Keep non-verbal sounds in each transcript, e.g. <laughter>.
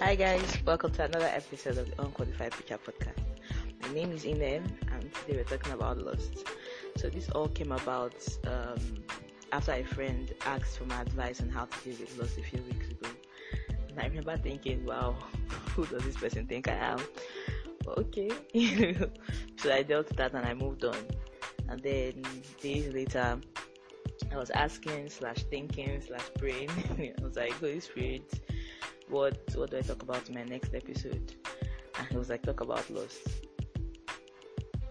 Hi guys, welcome to another episode of the Unqualified Preacher Podcast. My name is Inem and today we're talking about lust. So this all came about um, after a friend asked for my advice on how to deal with lust a few weeks ago. And I remember thinking, wow, <laughs> who does this person think I am? Okay. <laughs> so I dealt with that and I moved on. And then days later, I was asking slash thinking slash praying. <laughs> I was like, Holy Spirit, what what do I talk about in my next episode? And he was like, talk about lust.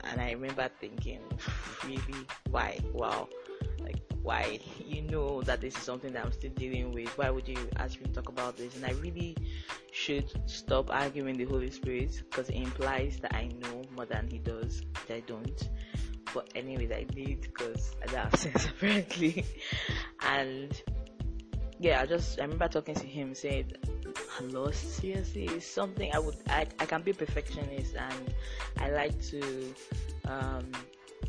And I remember thinking, really, why? Wow. Like why? You know that this is something that I'm still dealing with. Why would you ask me to talk about this? And I really should stop arguing the Holy Spirit because it implies that I know more than he does, that I don't. But anyways, I did because I don't have <laughs> sense apparently. and yeah, I just I remember talking to him saying lost seriously is something I would I, I can be perfectionist and I like to um,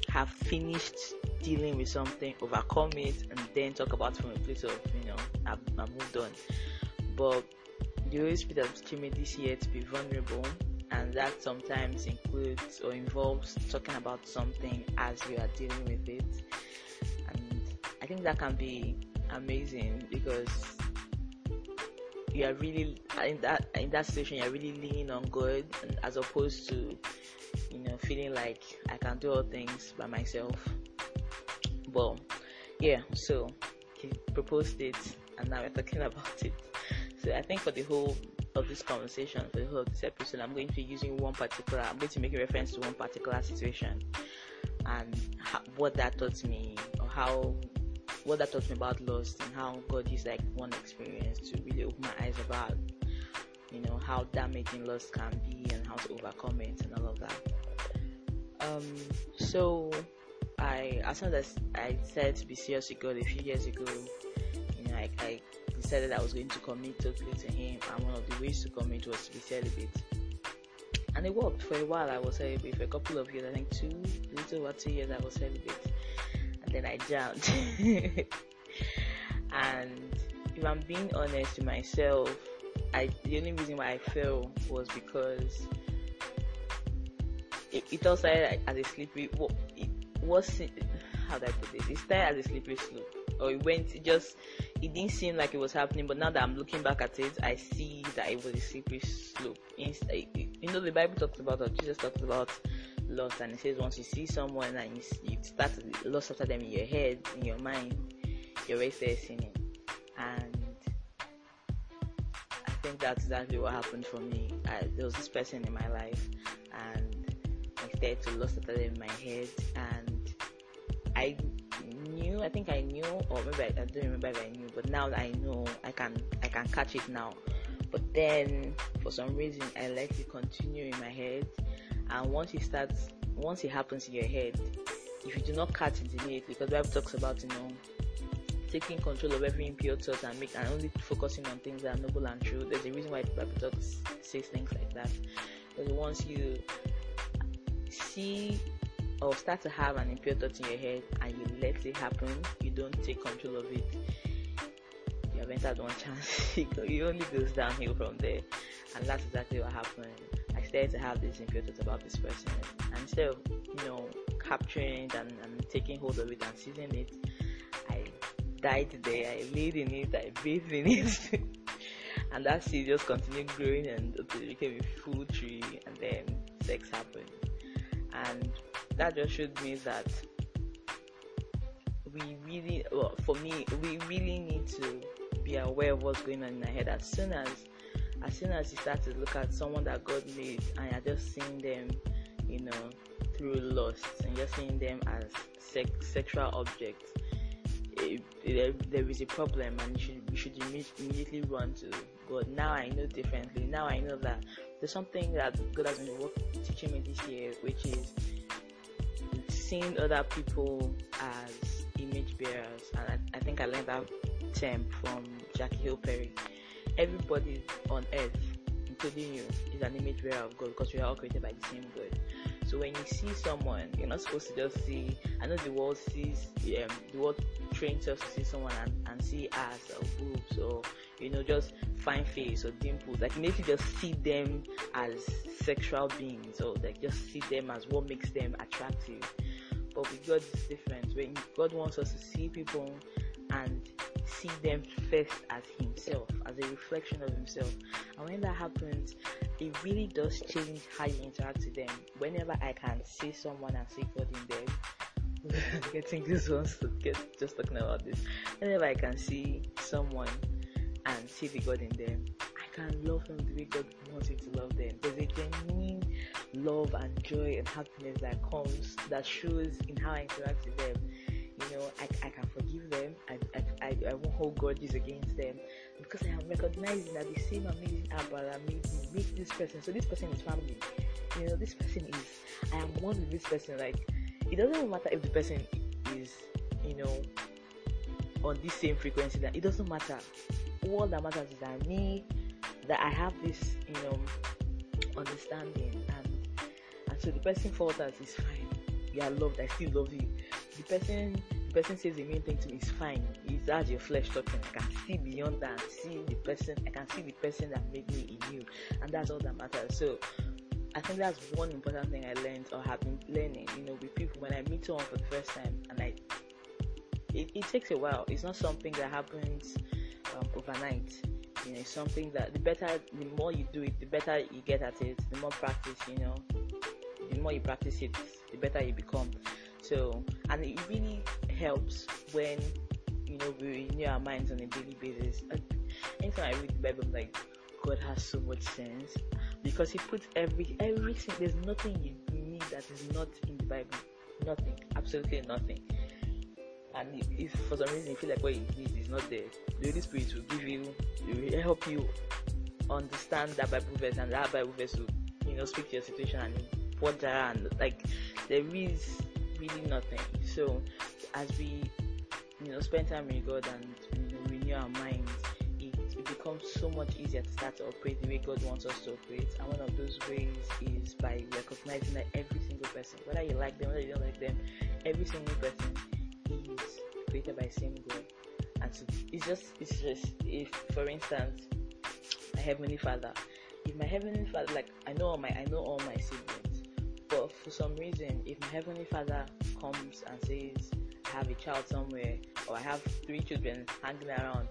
have finished dealing with something, overcome it, and then talk about from a place of you know I've, I've moved on. But the Holy Spirit has teaching me this year to be vulnerable, and that sometimes includes or involves talking about something as you are dealing with it. And I think that can be amazing because you are really in that in that situation you're really leaning on God as opposed to you know feeling like I can do all things by myself. But yeah, so he proposed it and now we're talking <laughs> about it. So I think for the whole of this conversation, for the whole of this episode, I'm going to be using one particular. I'm going to make a reference to one particular situation and how, what that taught me, or how what that taught me about lust and how God is like one experience to really open my eyes about, you know, how damaging lust can be and how to overcome it and all of that. Um, so I, as soon as I decided to be serious with God a few years ago, you know, I, I decided I was going to commit totally to Him, and one of the ways to commit was to be celibate. And it worked for a while. I was celibate for a couple of years. I think two, little over two years. I was celibate then I jumped. <laughs> and if I'm being honest to myself, I the only reason why I fell was because it, it all started as a slippery. Well, it was how do I put this? It started as a slippery slope, or it went. It just it didn't seem like it was happening, but now that I'm looking back at it, I see that it was a slippery slope. You know, the Bible talks about, or Jesus talks about lost and it says once you see someone and you, you start to lost after them in your head in your mind you're already sinning and I think that's exactly what happened for me. I, there was this person in my life and I started to lost after them in my head and I knew I think I knew or maybe I, I don't remember if I knew but now that I know I can I can catch it now. But then for some reason I let it continue in my head and once it starts once it happens in your head if you do not catch it immediately because bible talks about you know taking control of every impure thought and make and only focusing on things that are noble and true. There's a reason why the bible talks says things like that. Because once you see or start to have an impure thought in your head and you let it happen you don't take control of it you have entered one <laughs> chance. It only goes downhill from there. And that's exactly what happened started to have this impure about this person. And instead of, you know, capturing it and, and taking hold of it and seizing it, I died there, I laid in it, I bathed in it. <laughs> and that seed just continued growing and it became a full tree and then sex happened. And that just showed me that we really, well, for me, we really need to be aware of what's going on in our head as soon as as soon as you start to look at someone that God made and you're just seeing them, you know, through lust and just seeing them as sex, sexual objects, there is a problem and you should, you should immediately run to God. Now I know differently. Now I know that there's something that God has been work, teaching me this year, which is seeing other people as image bearers. And I, I think I learned that term from Jackie Hill Perry everybody on earth, including you, is an image bearer of God because we are all created by the same God. So when you see someone, you're not supposed to just see. I know the world sees, um, the world trains us to see someone and, and see ass or boobs or you know, just fine face or dimples. Like, you just see them as sexual beings or like just see them as what makes them attractive. But with God, it's different. When God wants us to see people and see them first as Himself, as a reflection of Himself. And when that happens, it really does change how you interact with them. Whenever I can see someone and see God in them, <laughs> getting this ones to get just talking about this. Whenever I can see someone and see the God in them, I can love them the way God wants you to love them. There's a genuine love and joy and happiness that comes that shows in how I interact with them. You know, I, I can forgive them. I, I, I, won't hold grudges against them because I am recognizing that the same amazing Abara made me make this person. So this person is family. You know, this person is. I am one with this person. Like, it doesn't matter if the person is, you know, on this same frequency. That it doesn't matter. All that matters is that me, that I have this, you know, understanding, and and so the person falters is fine. You are loved. I still love you. The person the person says the main thing to me is fine. It's as your flesh talking. I can see beyond that. See the person. I can see the person that made me in you, and that's all that matters. So. I think that's one important thing I learned or have been learning, you know, with people when I meet someone for the first time and I it, it takes a while. It's not something that happens um, overnight. You know, it's something that the better, the more you do it, the better you get at it. The more practice, you know, the more you practice it, the better you become. So, and it really helps when you know we renew our minds on a daily basis. Anytime I read the Bible, I'm like, God has so much sense because He puts every everything. There's nothing you need that is not in the Bible. Nothing, absolutely nothing. And if for some reason you feel like what you need is not there, the Holy Spirit will give you, will help you understand that Bible verse, and that Bible verse will, you know, speak to your situation and what and like there is really nothing. So as we you know spend time with God and you know renew our minds, it, it becomes so much easier to start to operate the way God wants us to operate. And one of those ways is by recognizing that every single person, whether you like them, whether you don't like them, every single person is created by the same God. And so it's just it's just if for instance my heavenly father if my heavenly father like I know all my I know all my siblings but for some reason if my heavenly father comes and says I have a child somewhere or I have three children hanging around,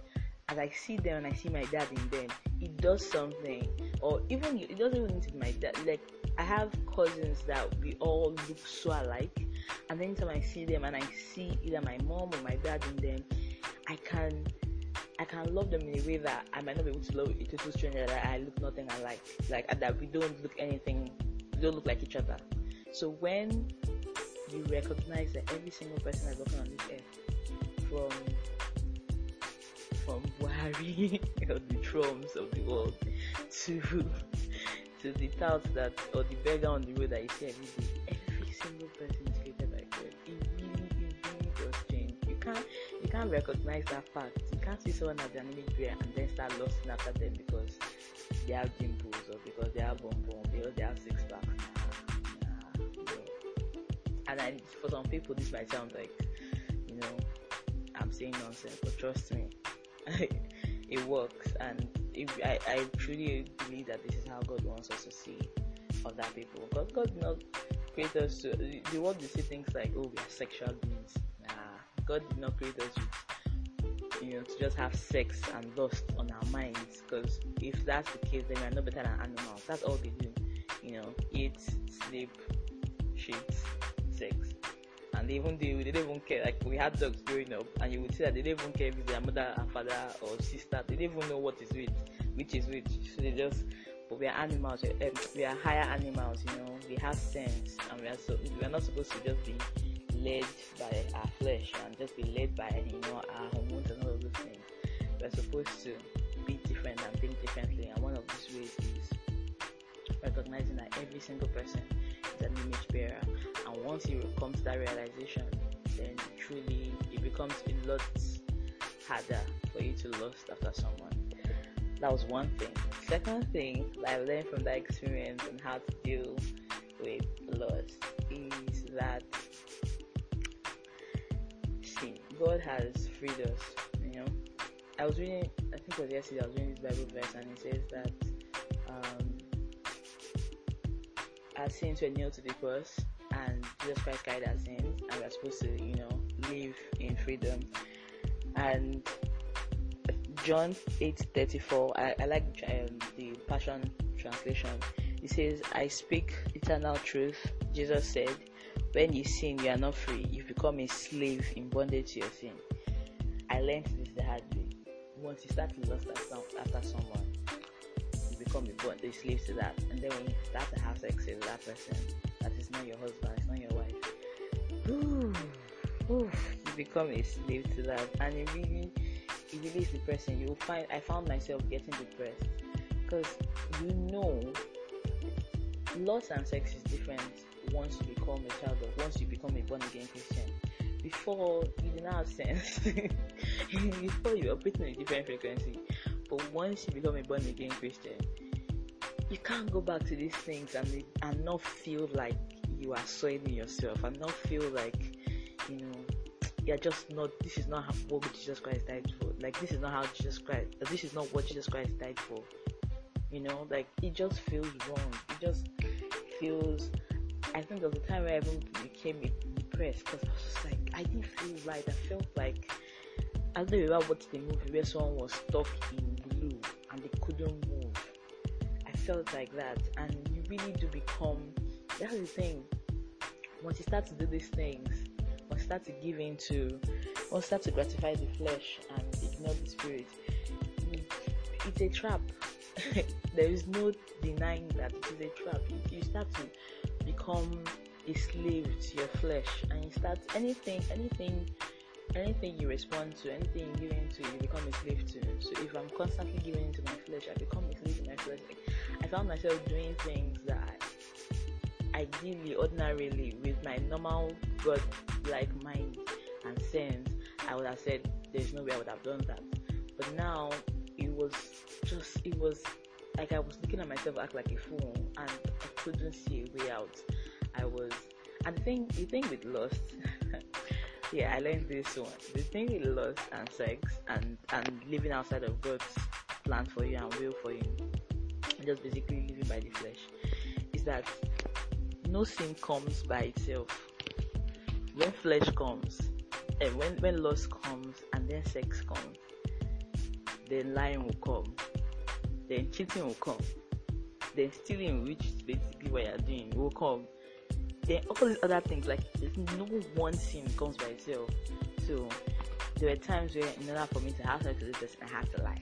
as I see them and I see my dad in them, it does something. Or even it doesn't even need to be my dad. Like I have cousins that we all look so alike, and anytime I see them and I see either my mom or my dad in them, I can I can love them in a way that I might not be able to love a total stranger that I look nothing alike. Like that we don't look anything, we don't look like each other. So when you recognize that every single person that's walking on this earth, from from Buhari <laughs> or the Trumps of the world to to the tout that or the beggar on the road that you see every day, every single person is created by God. It really, it really does change. You can't you can't recognize that fact. You can't see someone as an bearer and then start lusting after them because they have dimples or because they have bum bum because they have six packs and I, for some people, this might sound like, you know, I'm saying nonsense, but trust me, <laughs> it works. And if, I, I truly believe that this is how God wants us to see other people. Because God did not create us to, the world will say things like, oh, we are sexual beings. Nah, God did not create us with, you know, to just have sex and lust on our minds. Because if that's the case, then we are no better than animals. That's all they do. You know, eat, sleep, sex. And even do, they don't even care. Like we had dogs growing up, and you would see that they don't even care if their mother and father or sister. They don't even know what is which, which is which. So they just, but we are animals. We are higher animals. You know, we have sense, and we are so we are not supposed to just be led by our flesh and just be led by you know our hormones and all of those things. We're supposed to be different and think differently, and one of these ways is recognizing that every single person an image bearer And once you come to that realization, then truly it becomes a lot harder for you to lust after someone. That was one thing. Second thing that I learned from that experience and how to deal with lust is that see, God has freed us. You know, I was reading. I think it was yesterday I was reading this Bible verse and it says that um, our sins were nailed to the cross and Jesus Christ carried our sins and we're supposed to, you know, live in freedom. And John 8:34, I, I like um, the Passion translation. It says, "I speak eternal truth." Jesus said, "When you sin, you are not free. You become a slave in bondage to your sin." I learned this the hard way. Once you start to lust after someone, become bond, a slave to that. And then when you start to have sex with that person, that is not your husband, it's not your wife. Ooh, ooh, you become a slave to that, and it really, it really is depressing. You will find I found myself getting depressed because you know, lust and sex is different once you become a child of, once you become a born again Christian before you did not have sense. <laughs> before you operate in a different frequency. But once you become a born again Christian, you can't go back to these things and and not feel like you are soiling yourself and not feel like you know you're just not this is not how, what Jesus Christ died for. Like this is not how Jesus Christ this is not what Jesus Christ died for. You know, like it just feels wrong. It just feels I think there was a time where I even became depressed because I was just like I didn't feel right. I felt like I don't know remember watched the movie where someone was stuck in couldn't move. I felt like that, and you really do become. That's the thing. Once you start to do these things, once you start to give in to, once you start to gratify the flesh and ignore the spirit, it's a trap. <laughs> there is no denying that it is a trap. You, you start to become a slave to your flesh and you start anything anything anything you respond to anything you give into you become a slave to. So if i'm constantly giving into my flesh i become a slave to my flesh. I found myself doing things that ideally ordinarily with my normal god like mind and sense. I would have said there's no way i would have done that. But now it was just it was like i was looking at myself act like a fool and i couldn't see a way out. I was, and the thing, the thing with lust, <laughs> yeah, I learned this one. The thing with lust and sex and and living outside of God's plan for you and will for you, just basically living by the flesh, is that no sin comes by itself. When flesh comes, and when when lust comes, and then sex comes, then lying will come, then cheating will come, then stealing, which is basically what you're doing, will come then all these other things like no one sin comes by itself. So there were times where in order for me to have sex with this person i had to lie.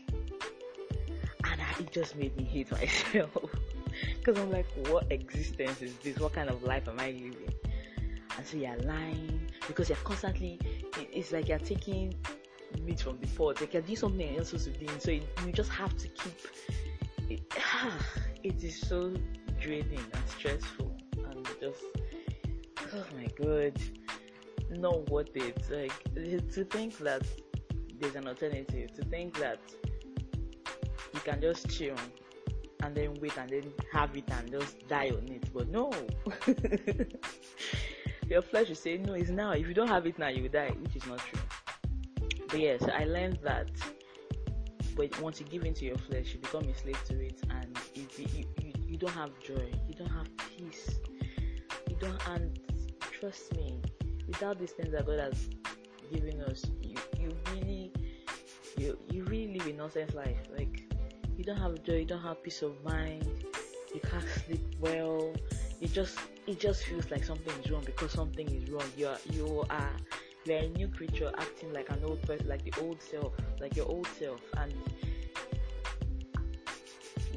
And I, it just made me hate myself. <laughs> Because i'm like what existence is this? What kind of life am i living? And so you're lying. Because you're constantly it's like you're taking meat from the pot. Like you're doing something else to doing so you, you just have to keep it, <sighs> it is so draining and stressful. And just oh my god, not worth it. Like to think that there's an alternative, to think that you can just chill and then wait and then have it and just die on it. But no, <laughs> your flesh will say no. It's now. If you don't have it now, you will die, which is not true. But yes, I learned that. But once you give into your flesh, you become a slave to it, and you, you, you, you don't have joy, you don't have peace, you don't, and trust me, without these things that God has given us, you you really you you really live a nonsense life. Like you don't have joy, you don't have peace of mind, you can't sleep well. It just it just feels like something is wrong because something is wrong. You are you are you are a new creature acting like an old person, like the old self, like your old self, and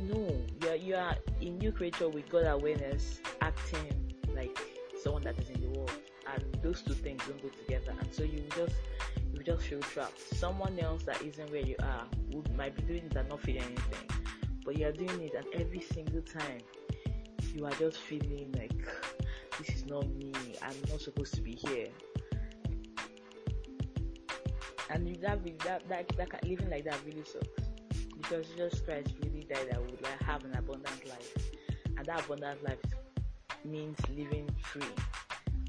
no, you are you are a new creature with God awareness, acting like someone that is in the world, and those two things don't go together, and so you just you just feel trapped. Someone else that isn't where you are would might be doing it and not feeling anything, but you are doing it, and every single time you are just feeling like this is not me. I'm not supposed to be here. And that, that, that, that living like that really sucks because Jesus Christ really died that would like have an abundant life, and that abundant life means living free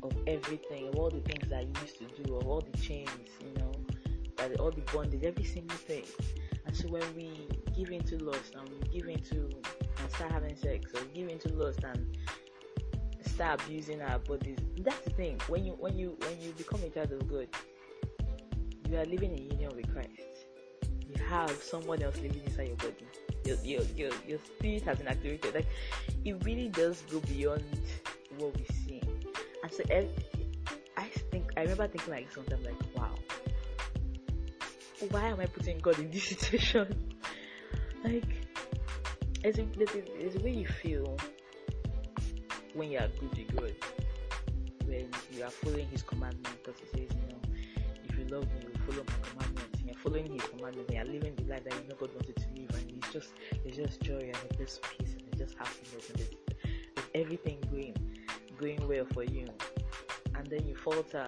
of everything, of all the things that you used to do, of all the chains, you know, that all the bondage, every single thing. And so when we give into lust and we give into and start having sex or give into lust and start abusing our bodies, that's the thing. When you when you when you become a child of God, you are living in union with Christ. You have someone else living inside your body. Your your your, your spirit has been activated. Like it really does go beyond what we see. And so I think I remember thinking like sometimes like, wow, why am I putting God in this <laughs> situation? like, there's a, there's, a, a way you feel when you are good with God, when you are following His commandments, because He says, you know, if you love me, you follow my commandments. You're following His commandments, and you're living the life that you know God wanted to live, and it's just, it's just joy and it's just peace and it's just happiness and everything going, going well for you, and then you falter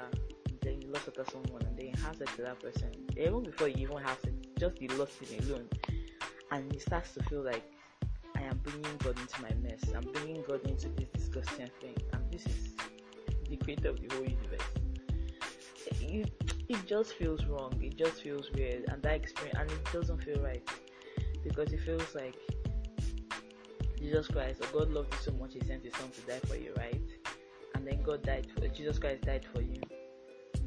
then you lost after someone and then you have sex with that person. Even before you even have sex, just the lost it alone. And it starts to feel like I am bringing God into my mess. I'm bringing God into this disgusting thing. And this is the creator of the whole universe. It just feels wrong. It just feels weird. And that experience, and it doesn't feel right. Because it feels like Jesus Christ or God loved you so much, He sent His Son to die for you, right? And then God died for Jesus Christ died for you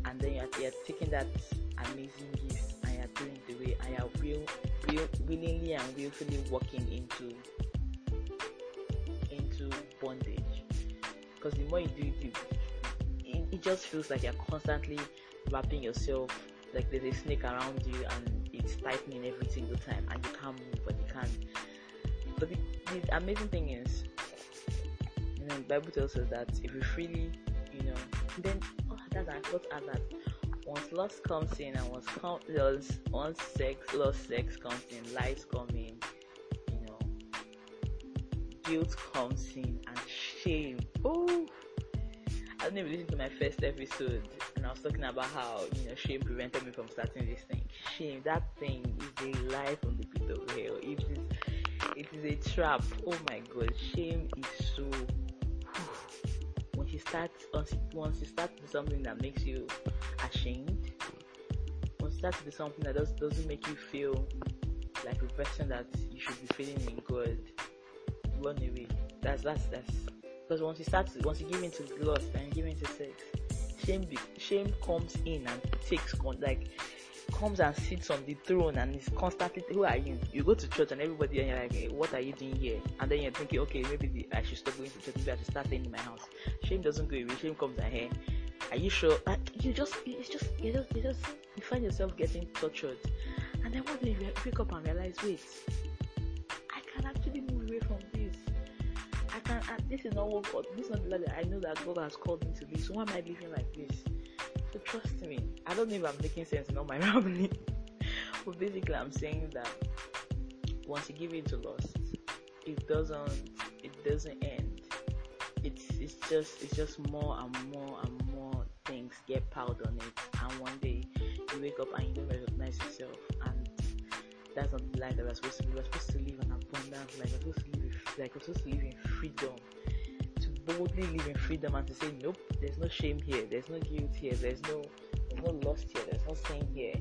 and then you're, you're taking that amazing gift and you're doing the way and you're will, will, willingly and willfully walking into into bondage because the more you do it, it, it just feels like you're constantly wrapping yourself like there's a snake around you and it's tightening every single time and you can't move but you can't but the, the amazing thing is you know the bible tells us that if we freely you know then oh that's I thought at that once lust comes in and once com- once sex lost sex comes in, lies come in, you know, guilt comes in and shame. Oh I don't even listen to my first episode I was talking about how, you know, shame prevented me from starting this thing. Shame, that thing is a lie from the pit of hell. It is it is a trap. Oh my god, shame is so <sighs> you start once, once you start to something that makes you ashamed, once you start to something that does, doesn't make you feel like a person that you should be feeling in God, run away. That's that's that's because once you start to, once you give into lust and give into sex, shame shame comes in and takes on, like comes and sits on the throne and is constantly who are you? You go to church and everybody and you're like hey, what are you doing here? And then you're thinking okay maybe the, i should stop going to church. Maybe i should start staying in my house. Shame doesn't go away. Shame comes and here are you sure? Uh, you just it's just you just you just you find yourself getting tortured. And then one day you wake up and realize wait can uh, this is not what god this is not the life i know that god has called me to be so why am i living like this so trust me. I don't know if I'm making sense in all my <laughs> rambling. but basically I'm saying that once you give in to lust, it doesn't it doesn't end. It's it's just it's just more and more and more things get piled on it and one day you wake up and you don't recognize yourself and that's not the life that we're supposed to live. We're supposed to live an abundant life. We're supposed to live like we're supposed to live in freedom To boldly live in freedom and to say, nope, there's no shame here, there's no guilt here, there's no, there's no lust here, there's no sin here.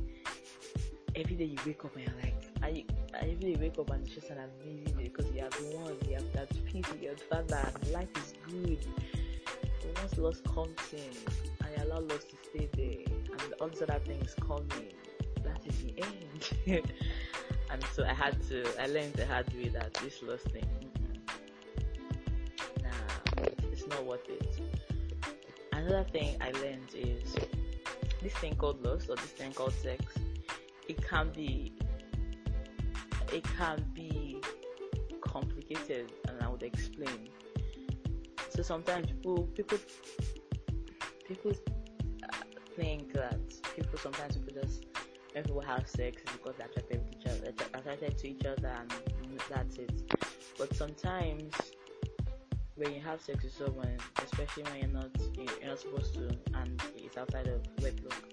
Every day you wake up and you're like, I, every day wake up and it's just an amazing day because you have one, you have that peace, you have father, and life is good. Once lust comes in you allow lust to stay there, and all these other things come in, that is the end. <laughs> and so I had to, I learned the hard way that this lust thing Nah it's not worth it. Another thing I learned is this thing called lust or this thing called sex. It can be it can be complicated, and I would explain. So sometimes people people people uh, think that people sometimes people just when people have sex because they're attracted attracted to each other, and that's it. But sometimes when you have sex with someone, especially when you're not you're not supposed to, and it's outside of wedlock,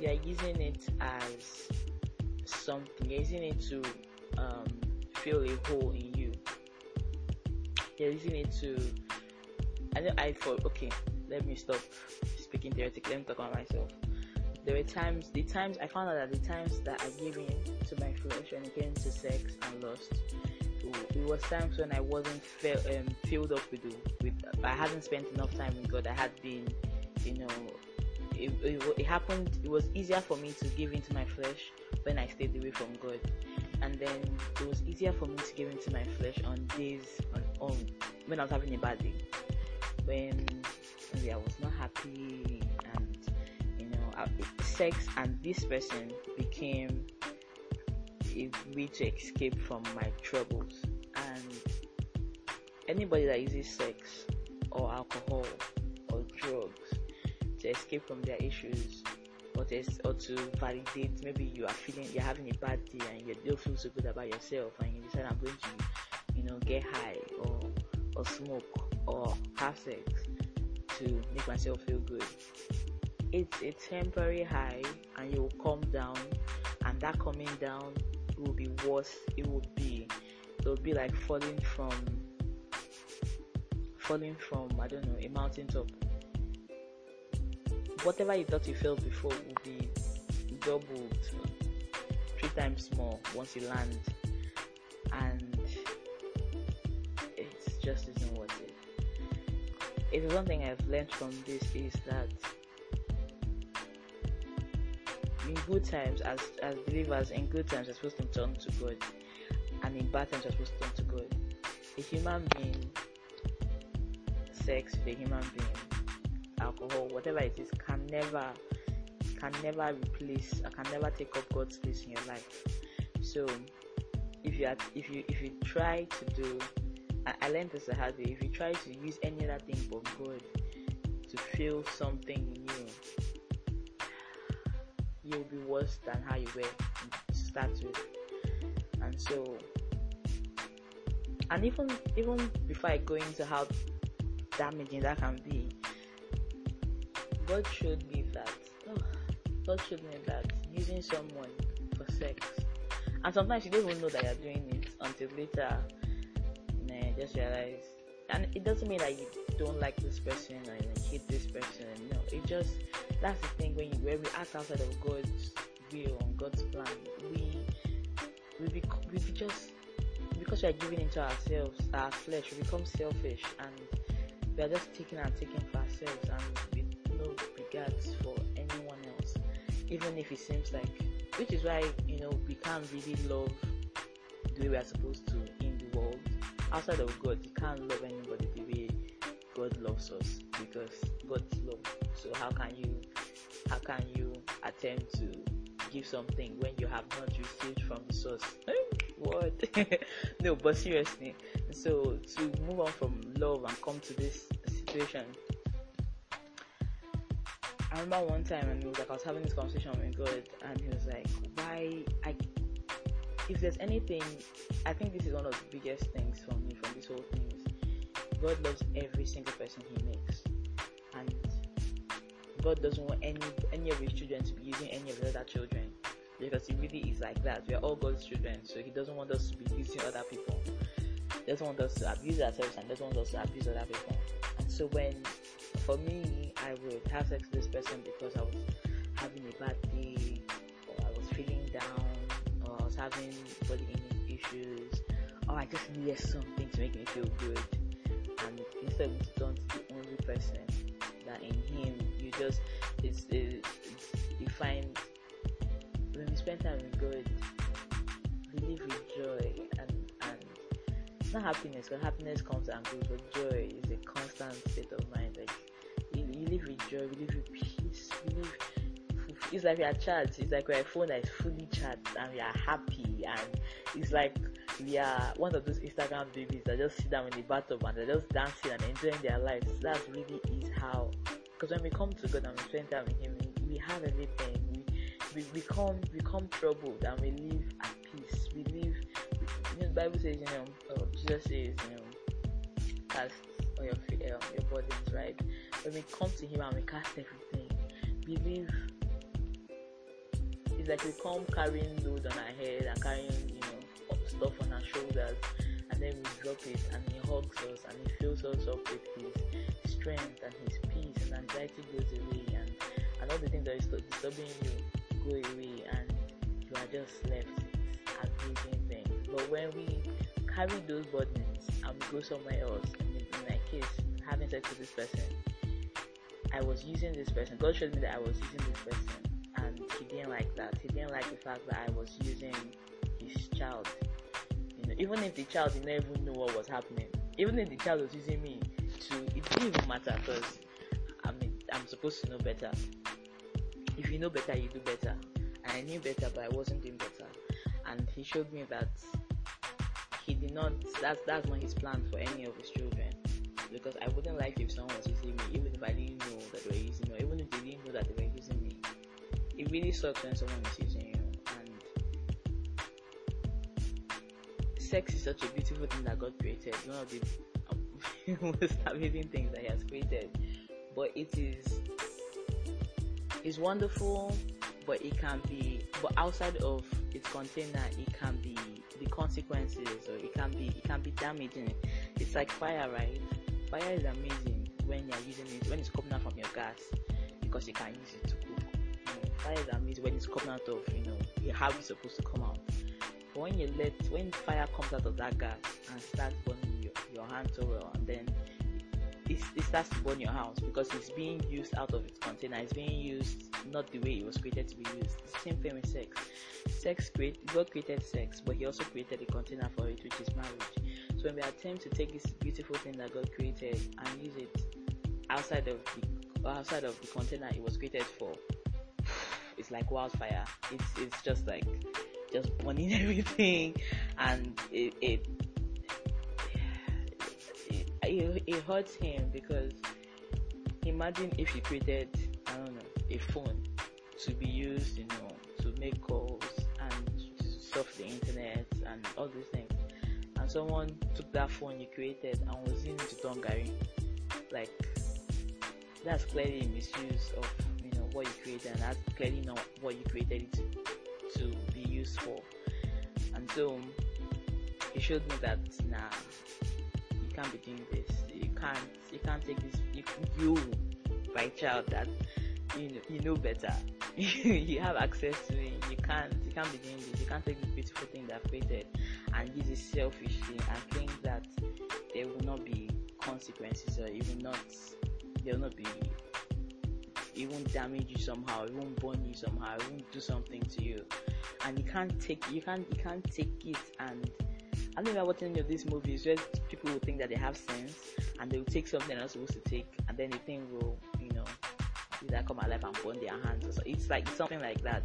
you're using it as something. You're using it to um, fill a hole in you. You're using it to. I know I thought, okay, let me stop speaking theoretically. Let me talk about myself. There were times, the times I found out that the times that I gave in to my flesh when it came to sex and lust, it was times when I wasn't um, filled up with, with, I hadn't spent enough time with God. I had been, you know, it, it, it, happened, it was easier for me to give into my flesh when I stayed away from God. And then it was easier for me to give into my flesh on days, on, on when I was having a bad day. When maybe I was not happy Uh, sex and this person became a way to escape from my troubles. And anybody that uses sex or alcohol or drugs to escape from their issues or to, or to validate maybe you are feeling you're having a bad day and you don't feel so good about yourself and you decide I'm going to you know get high or or smoke or have sex to make myself feel good. It's a temporary high and you will come down and that coming down will be worse it will be. It will be like falling from falling from I don't know a mountain top whatever you thought you felt before will be doubled three times more once you land. And it's just isn't worth it. It's one thing I've learned from this is that in good times as as believers in good times we're supposed to turn to God and in bad times we're supposed to turn to God a human being sex with a human being alcohol, whatever it is, can never can never replace I can never take up God's place in your life. So if you are, if you if you try to do I, I learned this a hard way, if you try to use any other thing but God to feel something in you, you'll be worse than how you were to start with. And so and even even before I go into how damaging that can be, God showed me that. Oh, God showed me that using someone for sex, and sometimes you don't even know that you're doing it until later. Nah, just realize. And it doesn't mean that you don't like this person or you hate this person. No, it just that's the thing when you when we act outside of God's will and God's plan, we we be, we just because we are giving into ourselves, our flesh, we become selfish and we are just taking and taking for ourselves and we regards for anyone else, even if it seems like, which is why you know we can't really love the way we are supposed to in the world. Outside of God, you can't love anybody the way God loves us because God's love. So how can you, how can you attempt to give something when you have not received from the source? Eh, what? <laughs> no, but seriously. So to move on from love and come to this situation I remember one time and it was like I was having this conversation with God and he was like, Why I if there's anything I think this is one of the biggest things for me from this whole thing is God loves every single person he makes. And God doesn't want any any of his children to be using any of his other children. Because he really is like that. We are all God's children, so he doesn't want us to be using other people. He doesn't want us to abuse ourselves and doesn't want us to abuse other people. And so when for me, I would have sex with this person because I was having a bad day, or I was feeling down, or I was having body image issues, or I just needed something to make me feel good. And instead of turn to the only person that in him you just it's, it's, it's you find when you spend time with God, you live with joy and and it's not happiness because happiness comes and goes, but joy is a constant state of mind. Like you live with joy, you live with peace, we live. It's like we are charged. It's like we're a phone that is fully charged and we are happy. And it's like we are one of those Instagram babies that just sit down in the bathtub and they're just dancing and enjoying their lives. That's really is how. Because when we come to God and we spend time with Him, we have everything. We, we become become troubled and we live at peace. We live. The Bible says, you know, oh, Jesus says, you know, cast all your uh, your burdens, right? when we come to Him and we cast everything, believe it's like we come carrying loads on our head and carrying, you know, stuff on our shoulders, and then we drop it, and He hugs us and He fills us up with His strength and His peace, and anxiety goes away, and and all the things that is disturbing you go away and you are just left amazing thing. But when we carry those burdens and we go somewhere else, in, in my case, having sex with this person, I was using this person. God showed me that I was using this person, and He didn't like that. He didn't like the fact that I was using His child. You know, even if the child didn't even know what was happening, even if the child was using me to, it didn't even matter because I mean I'm supposed to know better. If you know better, you do better. And I knew better, but I wasn't doing better. And He showed me that He did not. That's that's not His plan for any of His children because I wouldn't like if someone was using me, even if I didn't know that they were using me, or even if they didn't know that they were using me. It really sucks when someone is using you, and sex is such a beautiful thing that God created. One of the <laughs> most amazing things that He has created, but it is it's wonderful, but it can be, but outside of its container, it can be the consequences, or it can be it can be damaging. It's like fire, right? Fire is amazing when you're using it, when it's coming out from your gas, because you can use it to cook. Fire is amazing when it's coming out of, you know, how it's supposed to come out. But when you let, when fire comes out of that gas and starts burning your, hand so well, and then it, it starts to burn your house because it's being used out of its container. It's being used not the way it was created to be used. the same thing with sex. Sex create God created sex, but He also created a container for it, which is marriage. So when we attempt to take this beautiful thing that God created and use it outside of the outside of the container it was created for, <sighs> it's like wildfire. It's it's just like just burning <laughs> everything, and it it it, it, hurts him because imagine if he created I don't know a phone to be used, you know, to make calls and surf the internet and all these things And someone took that phone you created and was using to turn Gary. Like that's clearly a misuse of you know what you created and that's clearly not what you created it to, to be used for. And so he showed me that nah can't be doing this. You can't you can't take this you, you my child that you know you know better. <laughs> you have access to it. You can't you can't be doing this. You can't take this beautiful thing that I've created and use it selfishly and think that there will not be consequences or it will not there will not be it won't damage you somehow, it won't burn you somehow, it won't do something to you. And you can't take you can't you can't take it and I think about watching any of these movies where people will think that they have sense and they will take something they're not supposed to take and then the thing will, you know, either come alive and burn their hands or so. It's like something like that.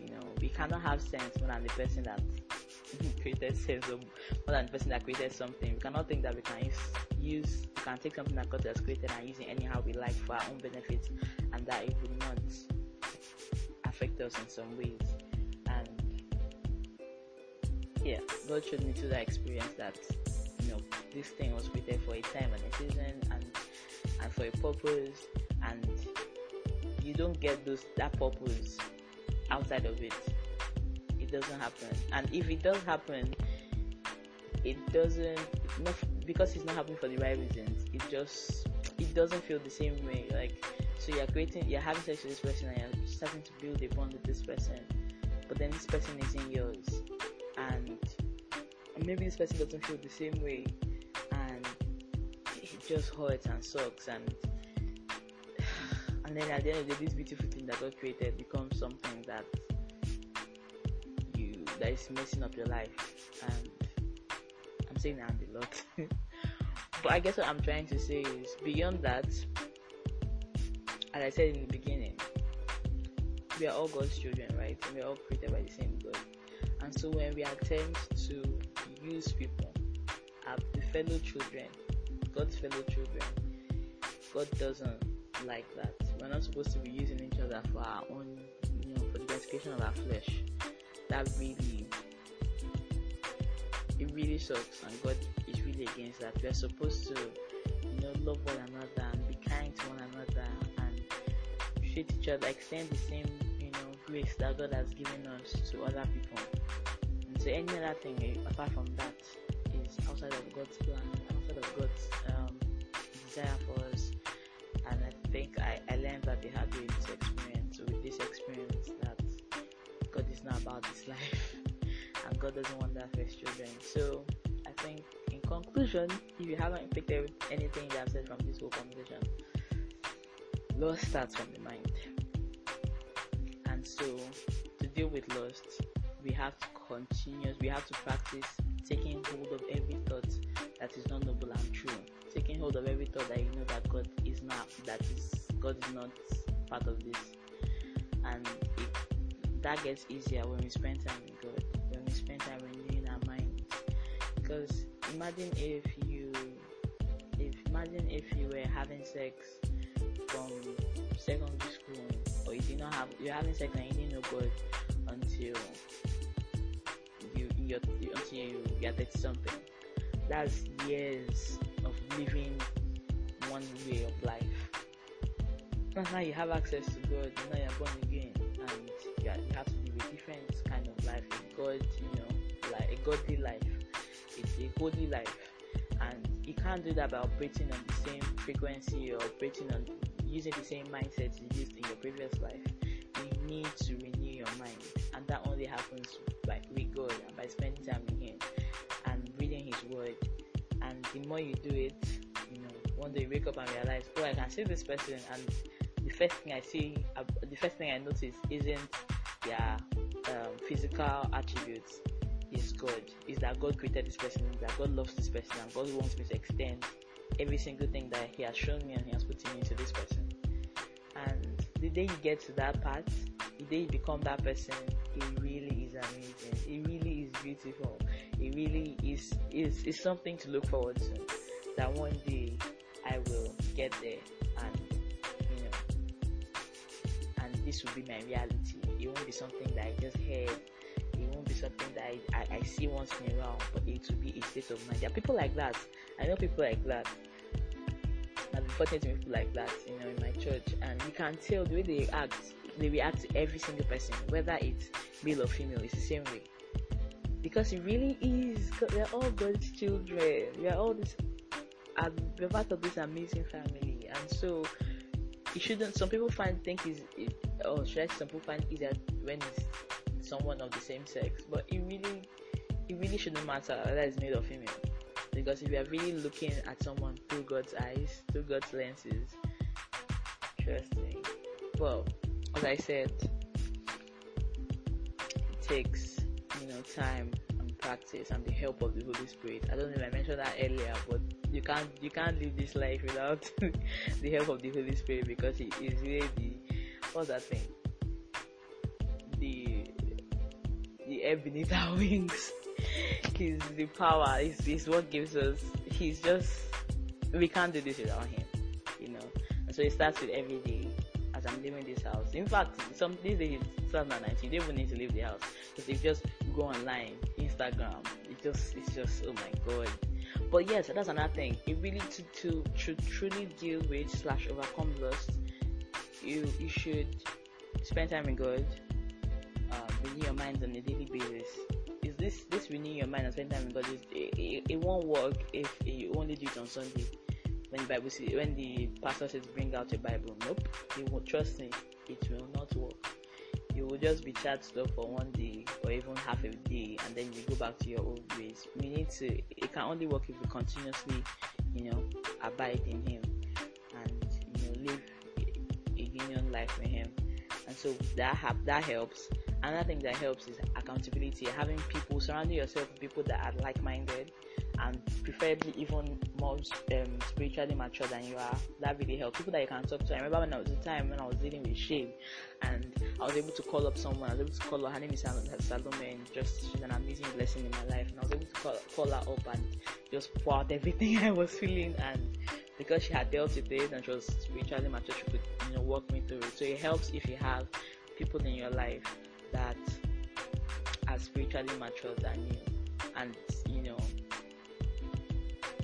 You know, we cannot have sense more than the person that <laughs> created sense or more than the person that created something. We cannot think that we can use, use we can take something that God has created and use it anyhow we like for our own benefit and that it will not affect us in some ways. Yeah, God showed me through that experience that you know this thing was created for a time and a season and and for a purpose and you don't get those that purpose outside of it. it doesn't happen. And if it does happen, it doesn't not because it's not happening for the right reasons. It just it doesn't feel the same way. Like so, you're creating, you're having sex with this person, and you're starting to build a bond with this person, but then this person isn't yours, and maybe this person doesn't feel the same way, and it just hurts and sucks and. <sighs> And then at the end of the day, this beautiful thing that God created becomes something that you that is messing up your life. And I'm saying that a lot. <laughs> but I guess what I'm trying to say is beyond that, as I said in the beginning, we are all God's children, right? And we are all created by the same God. And so when we attempt to use people as the fellow children, God's fellow children, God doesn't like that. We're not supposed to be using each other for our own, you know, for the gratification of our flesh that really it really sucks and God is really against that. We are supposed to, you know, love one another and be kind to one another and treat each other, extend the same, grace that God has given us to other people. And so any other thing eh, apart from that is outside of God's plan, outside of God's um, desire for us. And I think I, I learned that they had this experience. With this experience, that God is not about this <laughs> life, and God doesn't want that for His children. So I think, in conclusion, if you haven't picked anything that I've said from this whole conversation, lust starts from the mind. And so, to deal with lust, we have to continue, we have to practice taking hold of every thought that is not noble and true. Taking hold of every thought that you know that God is not, that is, God is not part of this. And it, that gets easier when we spend time with God, when we spend time renewing our minds. Because imagine if you, if imagine if you were having sex from secondary school, or you did not have, you're having sex and you didn't know God until you, you're, until you get 30 something. That's years of living one way of life. Now you have access to God, now you're born again, and you, you have to live a different kind of life, a God, you know, like a godly life, it's a holy life, and you can't do that by operating on the same frequency or operating on using the same mindset you used in your previous life. You need to renew your mind, and that only happens by with God and by spending time with Him and reading His Word. And the more you do it, you know, one day you wake up and realize, oh, I can see this person, and the first thing I see, uh, the first thing I notice isn't their um, physical attributes. Is God? Is that God created this person? That God loves this person, and God wants me to extend every single thing that He has shown me and He has put me to this person. And the day you get to that part, the day you become that person, it really is amazing. It really is beautiful. It really is is is something to look forward to. That one day I will get there and you know and this will be my reality. It won't be something that I just heard. It won't be something that I, I, I see once in a while, but it will be a state of mind. There are people like that. I know people like that. I've been talking to people like that, you know, in my church, and you can tell the way they act, they react to every single person, whether it's male or female, it's the same way. Because it really is, we are all God's children. We are all this, we're part of this amazing family, and so it shouldn't. Some people find think is, or should I, some people find easier when it's someone of the same sex, but it really, it really shouldn't matter whether it's male or female because if you are really looking at someone through God's eyes, through God's lenses, interesting. Well, as I said, it takes you know time and practice and the help of the Holy Spirit. I don't know if I mentioned that earlier, but you can't you can't live this life without <laughs> the help of the Holy Spirit because it is really the what's that thing? Air beneath our wings he's the power. He's, he's what gives us. He's just we can't do this without him, you know. So it starts with every day as I'm leaving this house. In fact, some these days 2019, you don't even need to leave the house because if you just go online, Instagram, it just it's just oh my god. But yes, that's another thing. It really to to, to truly deal with slash overcome lust, you you should spend time with God, uh, renew your mind on a daily basis Is this this renewing your mind and spend time with God is it, it, it, won't work if you only do it on Sunday. When the Bible says, when the pastor says bring out your Bible, nope, you will trust me, it will not work. You will just be charged up for one day or even half a day, and then you go back to your old ways. We need to. It can only work if we continuously, you know, abide in Him and you know live a, union life with Him. And so that have, that helps Another thing that helps is accountability, having people surrounding yourself with people that are like-minded and preferably even more um, spiritually mature than you are. That really helps. People that you can talk to. I remember when I was the time when I was dealing with shame, and I was able to call up someone. I was able to call her. Her name is Salome, and just she's an amazing blessing in my life. And I was able to call, call her up and just pour out everything <laughs> I was feeling. And because she had dealt with it and she was spiritually mature, she could you know walk me through it. So it helps if you have people in your life that are spiritually mature than you. And you know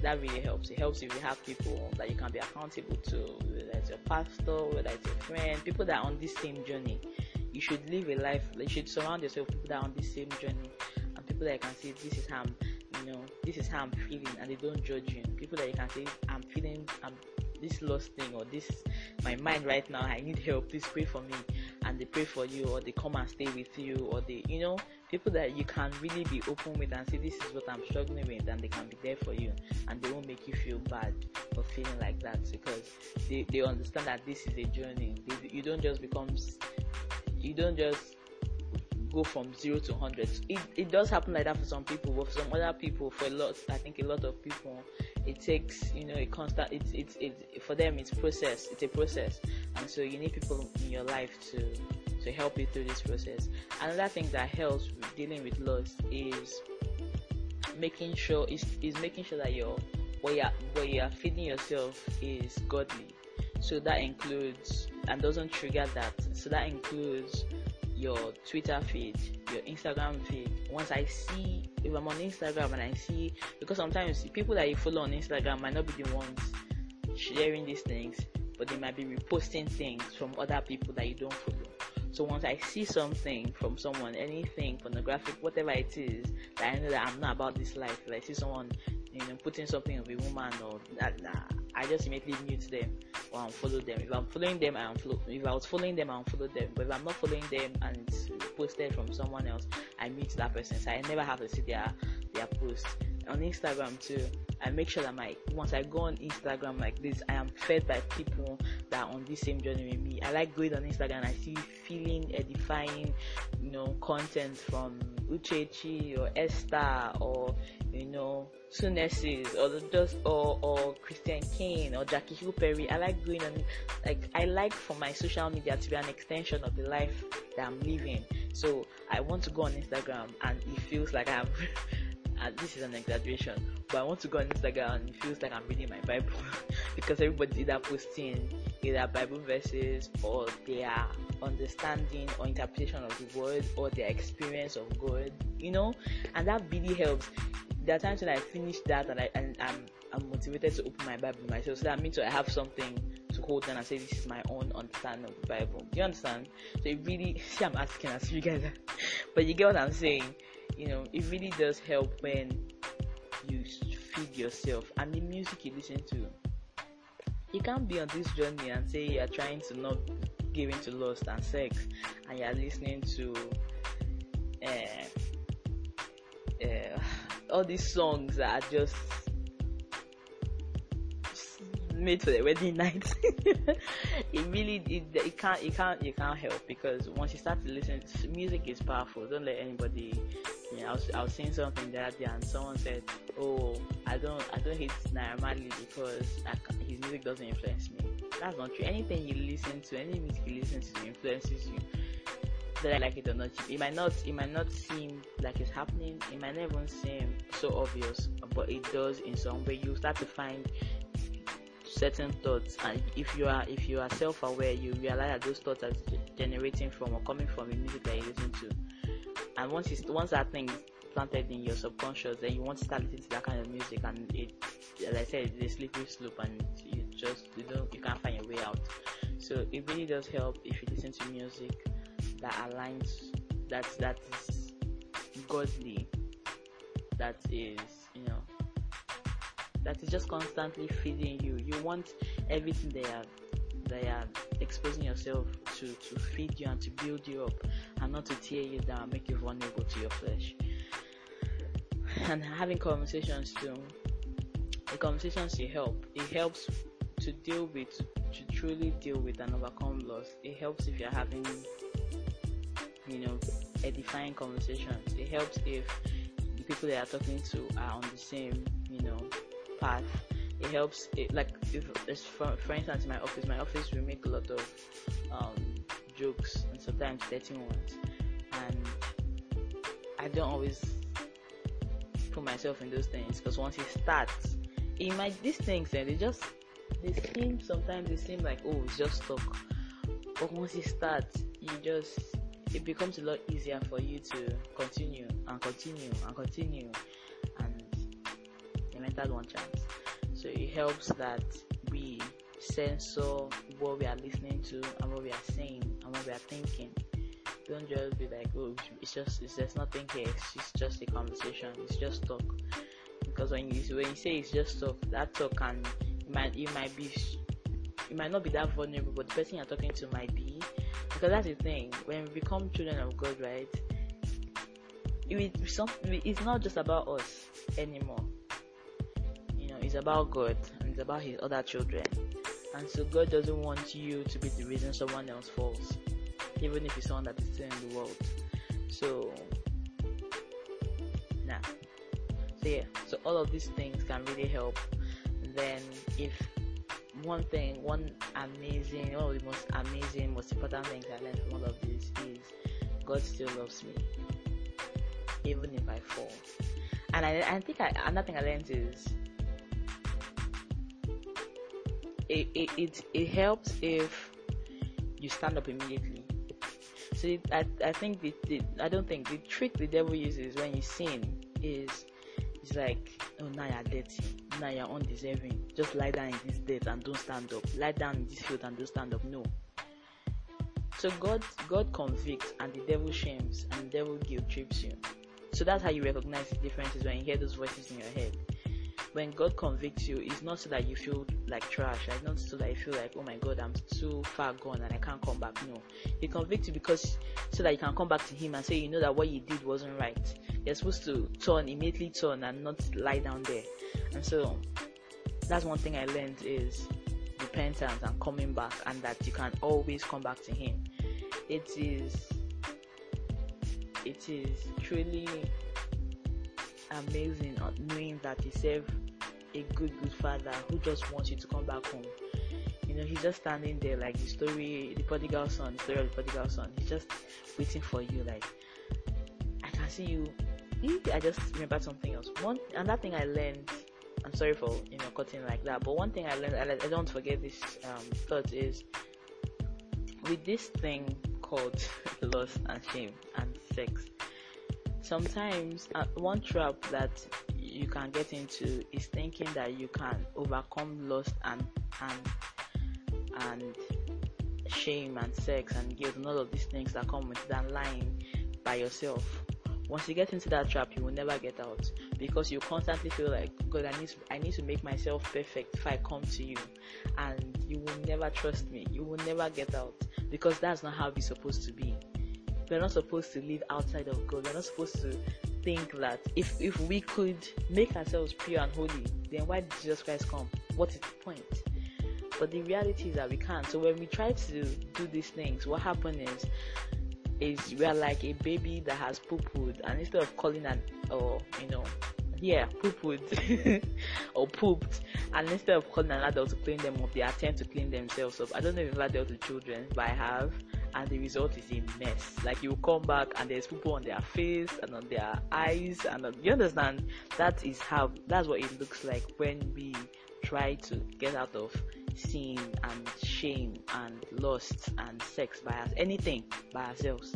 that really helps. It helps if you have people that you can be accountable to whether it's your pastor whether it's your friend people that are on this same journey. You should live a life you should surround yourself with people that are on this same journey and people that you can say this is how I'm, you know this is how i'm feeling and they don't judge you. People that you can say i'm feeling i'm this lost thing or this my mind right now i need help. Please pray for me. And they pray for you or they come and stay with you or they you know people that you can really be open with and say this is what i'm struggling with and they can be there for you and they won't make you feel bad for feeling like that because they, they understand that this is a journey. They, you don't just become you don't just go from zero to hundred. It, it does happen like that for some people, but for some other people, for a lot, I think a lot of people, it takes you know a constant. It's it's it for them. It's process. It's a process, and so you need people in your life to to help you through this process. Another thing that helps with dealing with loss is making sure is is making sure that your what you're what you're feeding yourself is godly. So that includes and doesn't trigger that. So that includes your Twitter feed, your Instagram feed. Once I see, if I'm on Instagram and I see, because sometimes people that you follow on Instagram might not be the ones sharing these things, but they might be reposting things from other people that you don't follow. So once I see something from someone, anything pornographic, whatever it is, that I know that I'm not about this life. If I see someone, you know, putting something of a woman or that, nah, I just immediately mute them or unfollow them. If I'm following them, I unfollow. If I was following them, I unfollow them. But if I'm not following them and it's posted from someone else, I mute that person. So I never have to see their their post on Instagram too. I make sure that my once I go on Instagram like this, I am fed by people that are on this same journey with me. I like going on Instagram. I see feeling edifying, you know, content from Uchechi or Esther or you know Sunesses or just or or Christine Caine or Jackie Hill Perry. I like going on like I like for my social media to be an extension of the life that I'm living. So I want to go on Instagram and it feels like I'm <laughs> and this is an exaggeration, but I want to go on Instagram and it feels like I'm reading my Bible <laughs> because everybody's either posting either Bible verses or their understanding or interpretation of the word or their experience of God, you know, and that really helps. There are times when I finish that and I and I'm I'm motivated to open my Bible myself, so that means I have something to hold on and say this is my own understanding of the Bible. Do you understand? So it really <laughs> see I'm asking as you guys, <laughs> but you get what I'm saying you know, it really does help when you feed yourself and the music you listen to. You can't be on this journey and say you're trying to not give into lust and sex and you're listening to uh, uh, all these songs that are just made for the wedding <laughs> night. it really it, it can't it can't you can't help because once you start to listen, music is powerful. Don't let anybody I was, I was saying something the other day and someone said, "Oh, I don't I don't hate Naira Marley because his music doesn't influence me." That's not true. Anything you listen to, any music you listen to, influences you. Whether I like it or not, it might not it might not seem like it's happening. It might not even seem so obvious, but it does in some way. You start to find certain thoughts and if you are if you are self-aware you realize that those thoughts are generating from or coming from the music that you listen to and once you, once that thing is planted in your subconscious, then you want to start listening to that kind of music, and it, as I said, it's a slippery slope, and you just you don't you can't find your way out. So it really does help if you listen to music that aligns that that is godly, that is you know that is just constantly feeding you. You want everything they are they are exposing yourself to to feed you and to build you up and not to tear you down, make you vulnerable to your flesh. And having conversations too. The conversations you help. It helps to deal with to truly deal with and overcome loss. It helps if you're having you know edifying conversations. It helps if the people that you're talking to are on the same, you know, It helps it like if for, for instance in my office, my office we make a lot of um, jokes and sometimes dirty ones. And I don't always put myself in those things because once it starts, it might these things and they just they seem sometimes they seem like oh it's just talk. But once it starts, you just it becomes a lot easier for you to continue and continue and continue might one chance. So it helps that we censor what we are listening to and what we are saying and what we are thinking. Don't just be like, oh, it's just, it's, there's nothing here. It's just a conversation. It's just talk. Because when you when you say it's just talk, that talk can it might you might be it might not be that vulnerable, but the person you're talking to might be. Because that's the thing. When we become children of God, right? It, it's not just about us anymore. About God and it's about His other children. And so God doesn't want you to be the reason someone else falls, even if it's someone that is still in the world. So, nah. So yeah, so all of these things can really help. then if one thing, one amazing, one of the most amazing, most important things I learned from all of this is God still loves me, even if I fall. And I, I think I, another thing I learned is it, it, it, helps if you stand up immediately. So I, I think the, the, I don't think the trick the devil uses when you sin is it's like oh now you're dirty. Now you're undeserving. Just lie down in this dirt and don't stand up. Lie down in this field and don't stand up. No. So God God convicts and the devil shames and the devil guilt trips you. So that's how you recognize the differences when you hear those voices in your head when God convicts you, it's not so that you feel like trash. It's not so that you feel like, oh my God, I'm too far gone and I can't come back. No, He convicts you because so that you can come back to Him and say, you know that what you did wasn't right. You're supposed to turn immediately, turn and not lie down there. And so that's one thing I learned is repentance and coming back, and that you can always come back to Him. It is, it is truly amazing uh, knowing that He serve a good, good father who just wants you to come back home. You know, he's just standing there like the story, the prodigal son, the story of the prodigal son. He's just waiting for you. Like, I can see you. I just remember something else. One another thing I learned. I'm sorry for you know cutting like that, but one thing I learned, I, I don't forget this um, thought is with this thing called <laughs> lust and shame and sex. Sometimes uh, one trap that you can get into is thinking that you can overcome lust and and and shame and sex and guilt and all of these things that come with that lying by yourself. Once you get into that trap, you will never get out because you constantly feel like, God, I need to, I need to make myself perfect if I come to you, and you will never trust me. You will never get out because that's not how we're supposed to be. We're not supposed to live outside of God. We're not supposed to think that if if we could make ourselves pure and holy, then why did Jesus Christ come? What is the point? But the reality is that we can't. So when we try to do these things, what happens is is we are like a baby that has poo-pooed and instead of calling an or you know yeah poo-pooed <laughs> or pooped and instead of calling an adult to clean them up they attempt to clean themselves up i don't know if ever dealt with children but i have and the result is a mess. Like you come back and there's people on their face and on their eyes, and on, you understand that is how that's what it looks like when we try to get out of sin and shame and lust and sex by us, anything by ourselves.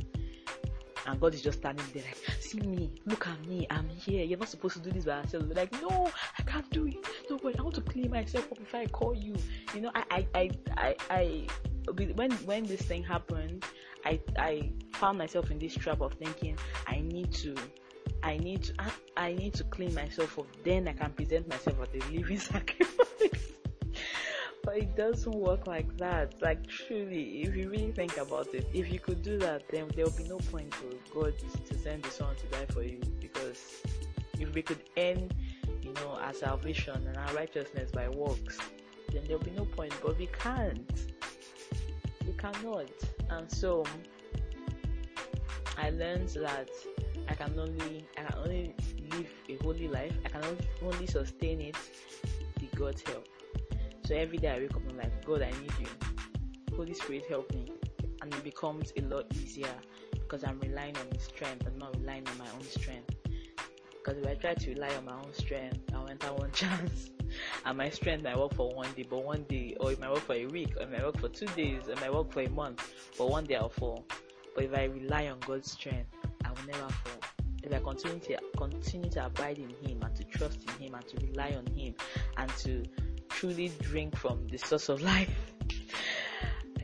And God is just standing there like, see me, look at me, I'm here. You're not supposed to do this by ourselves. We're like, no, I can't do it. No way, I want to clean myself up if I call you. You know, I, I, I, I, I when when this thing happened, I I found myself in this trap of thinking I need to I need to I, I need to clean myself up. Then I can present myself as a living <laughs> sacrifice. but it doesn't work like that. Like truly, if you really think about it, if you could do that, then there will be no point for God to send the Son to die for you. Because if we could end, you know, our salvation and our righteousness by works, then there will be no point. But we can't you cannot. And so I learned that I can only I can only live a holy life. I can only sustain it with God's help. So every day I wake up and I'm like, God, I need you. Holy Spirit, help me. And it becomes a lot easier because I'm relying on His strength and not relying on my own strength. Because if I try to rely on my own strength, I'll enter one <laughs> chance and my strength might work for one day, but one day, or it might work for a week, or it might work for two days, or it might work for a month, but one day I'll fall. But if I rely on God's strength, I will never fall. If I continue to continue to abide in Him and to trust in Him and to rely on Him and to truly drink from the source of life,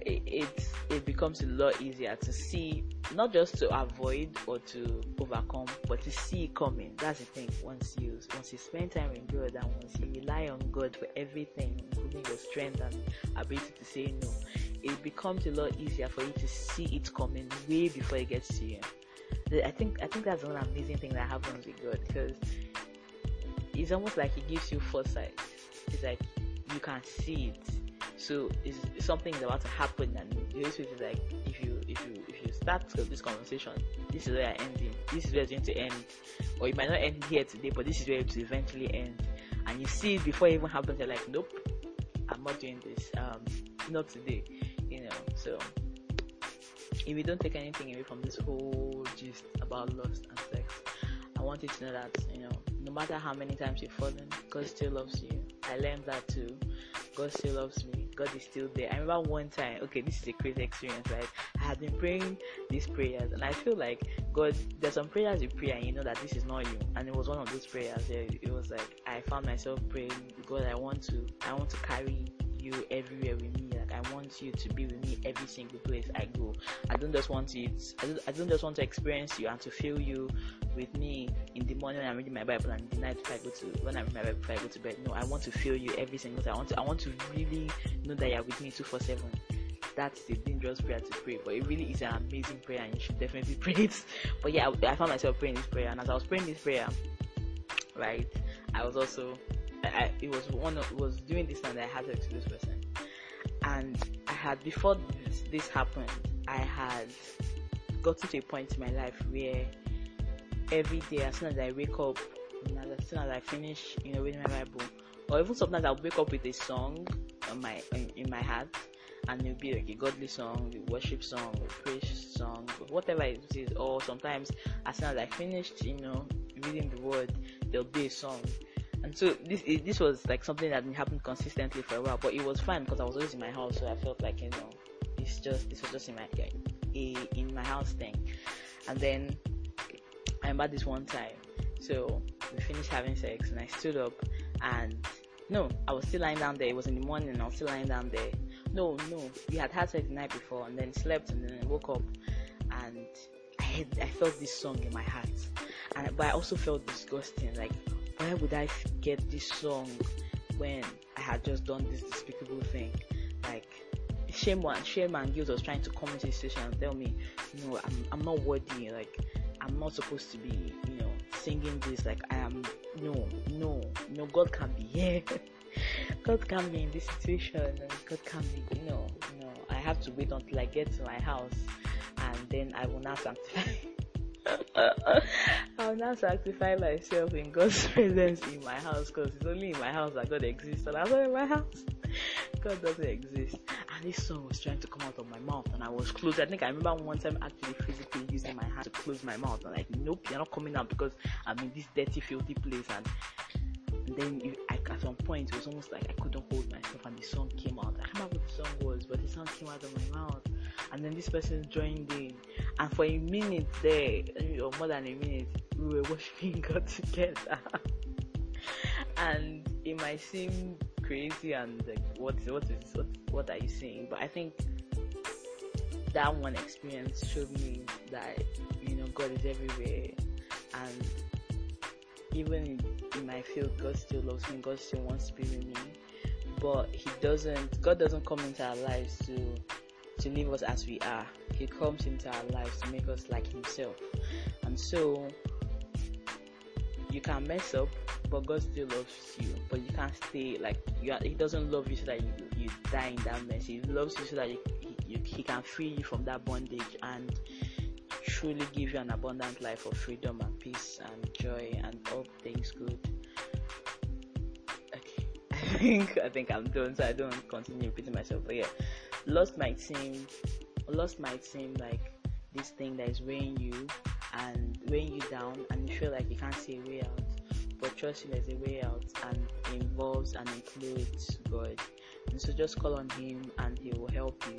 it, it becomes a lot easier to see not just to avoid or to overcome but to see it coming. That's the thing. Once you once you spend time in god and once you rely on god for everything including your strength and ability to say no it becomes a lot easier for you to see it coming way before it gets to you. I think i think that's one amazing thing that happens with god because it's almost like he gives you foresight. It's like you can see it so it's, something is about to happen, and the Holy Spirit is like, if you if you if you start this conversation, this is where I ending. This is where it's going to end, or it might not end here today, but this is where it will eventually end. And you see it before it even happens. You're like, nope, I'm not doing this. Um, not today. You know. So if we don't take anything away from this whole gist about lust and sex, I want you to know that you know, no matter how many times you've fallen, God still loves you. I learned that too. God still loves me. God is still there. I remember one time, okay, this is a crazy experience, right? I had been praying these prayers, and I feel like God, there's some prayers you pray, and you know that this is not you. And it was one of those prayers. It was like I found myself praying, God, I want to, I want to carry you everywhere with me. I want you to be with me every single place I go. I don't just want it. I don't, I don't just want to experience you and to feel you with me in the morning when I'm reading my Bible and the night I go to when I read my Bible before I go to bed. No, I want to feel you every single time. I want to I want to really know that you're with me two four seven. That's a dangerous prayer to pray, but it really is an amazing prayer and you should definitely <laughs> pray it. But yeah, I, I found myself praying this prayer, and as I was praying this prayer, right, I was also I, it was one of, it was doing this and I had to this person, and I had before this, this happened, I had gotten to a point in my life where every day as soon as I wake up, as soon as I finish, you know, reading my Bible, or even sometimes I'll wake up with a song on my in, in my heart, and it'll be like a godly song, a worship song, a praise song, whatever it is. Or sometimes as soon as I finished, you know, reading the word, there'll be a song. And so this this was like something that happened consistently for a while, but it was fine because I was always in my house, so I felt like you know, it's just this was just in my in my house thing. And then I remember this one time. So we finished having sex and I stood up and no, I was still lying down there. It was in the morning and I was still lying down there. No, no, we had had sex the night before and then slept and then I woke up and I had, I felt this song in my heart. And but I also felt disgusting. Like, why would I get this song when I had just done this despicable thing? Like, shame one, shame and guilt was trying to come into the situation and tell me, no, I'm, I'm not worthy. Like, I'm not supposed to be, you know, singing this like I am. No, no, no. God can be here. <laughs> God can be in this situation, and God can be, you know, you know. I have to wait until I get to my house, and then I will not sanctify. <laughs> I will now sanctify myself in God's <laughs> presence in my house because it's only in my house that God exists, and I'm in my house. God doesn't exist and this song was trying to come out of my mouth and I was closed. I think I remember one time actually physically using my hand to close my mouth and like, nope, you're not coming out because I'm in this dirty, filthy place. And, and then you, I, at some point, it was almost like I couldn't hold myself and the song came out. I can't remember what the song was, but the song came out of my mouth. And then this person joined in. And for a minute there, or more than a minute, we were worshiping <laughs> God together. and it might seem crazy and like what what is what what are you saying? But I think that one experience showed me that you know God is everywhere and even in my field God still loves me, God still wants to be with me. But he doesn't God doesn't come into our lives to to leave us as we are. He comes into our lives to make us like himself. And so you can mess up but God still loves you. But you can't stay like you. Are, he doesn't love you so that you, you die in that mess. He loves you so that you, you, he can free you from that bondage and truly give you an abundant life of freedom and peace and joy and all things good. Okay, <laughs> I think I think I'm done, so I don't continue repeating myself. But yeah, lust might seem lust might seem like this thing that is weighing you and weighing you down, and you feel like you can't see a way out but trust me, there's a way out and involves and includes God. And so just call on Him and He will help you.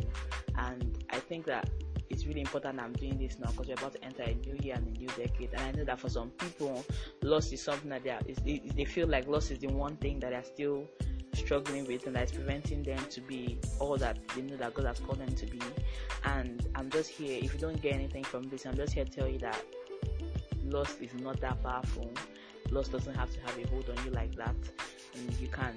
And I think that it's really important I'm doing this now because we're about to enter a new year and a new decade. And I know that for some people, loss is something that they, are, is, they feel like loss is the one thing that they're still struggling with and that is preventing them to be all that they know that God has called them to be. And I'm just here. If you don't get anything from this, I'm just here to tell you that loss is not that powerful. Loss doesn't have to have a hold on you like that. And you can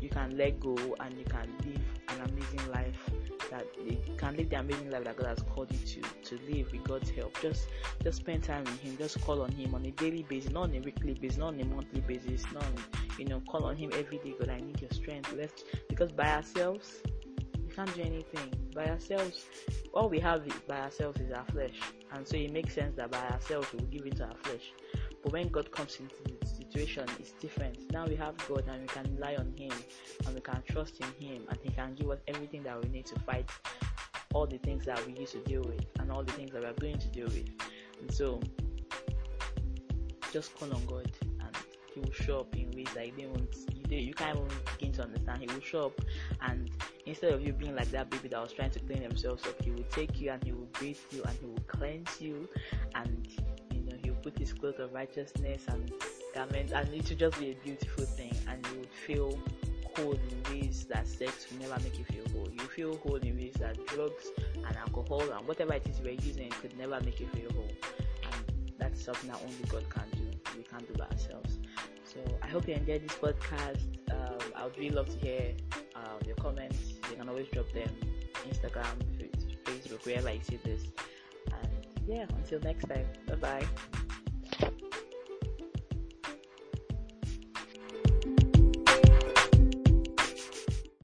you can let go and you can live an amazing life that you can live the amazing life that God has called you to to live with God's help. Just just spend time with Him. Just call on Him on a daily basis, not on a weekly basis, not on a monthly basis. Not on, you know, call on Him every day. God, I need your strength. Let's because by ourselves we can't do anything. By ourselves, all we have by ourselves is our flesh, and so it makes sense that by ourselves we give into our flesh. But when God comes into the situation, it's different. Now we have God and we can rely on Him and we can trust in Him and He can give us everything that we need to fight all the things that we used to deal with and all the things that we're going to deal with. And so just call on God He will show up in ways that you didn't you, you can't even begin to understand. He will show up and instead of you being like that baby that was trying to clean themselves up, He will take you and He will bathe you and He will cleanse you and you know he will put his clothes of righteousness and garments, and it will just be a beautiful thing, and you would feel whole in ways that sex will never make you feel whole. You feel whole in ways that drugs and alcohol and whatever it is you are using could never make you feel whole. And that's something that only God can do. We can't do by ourselves. So I hope you enjoyed this podcast. Um, I would really love to hear uh, your comments. You can always drop them Instagram, Facebook, wherever you see this. And yeah, until next time. Bye bye.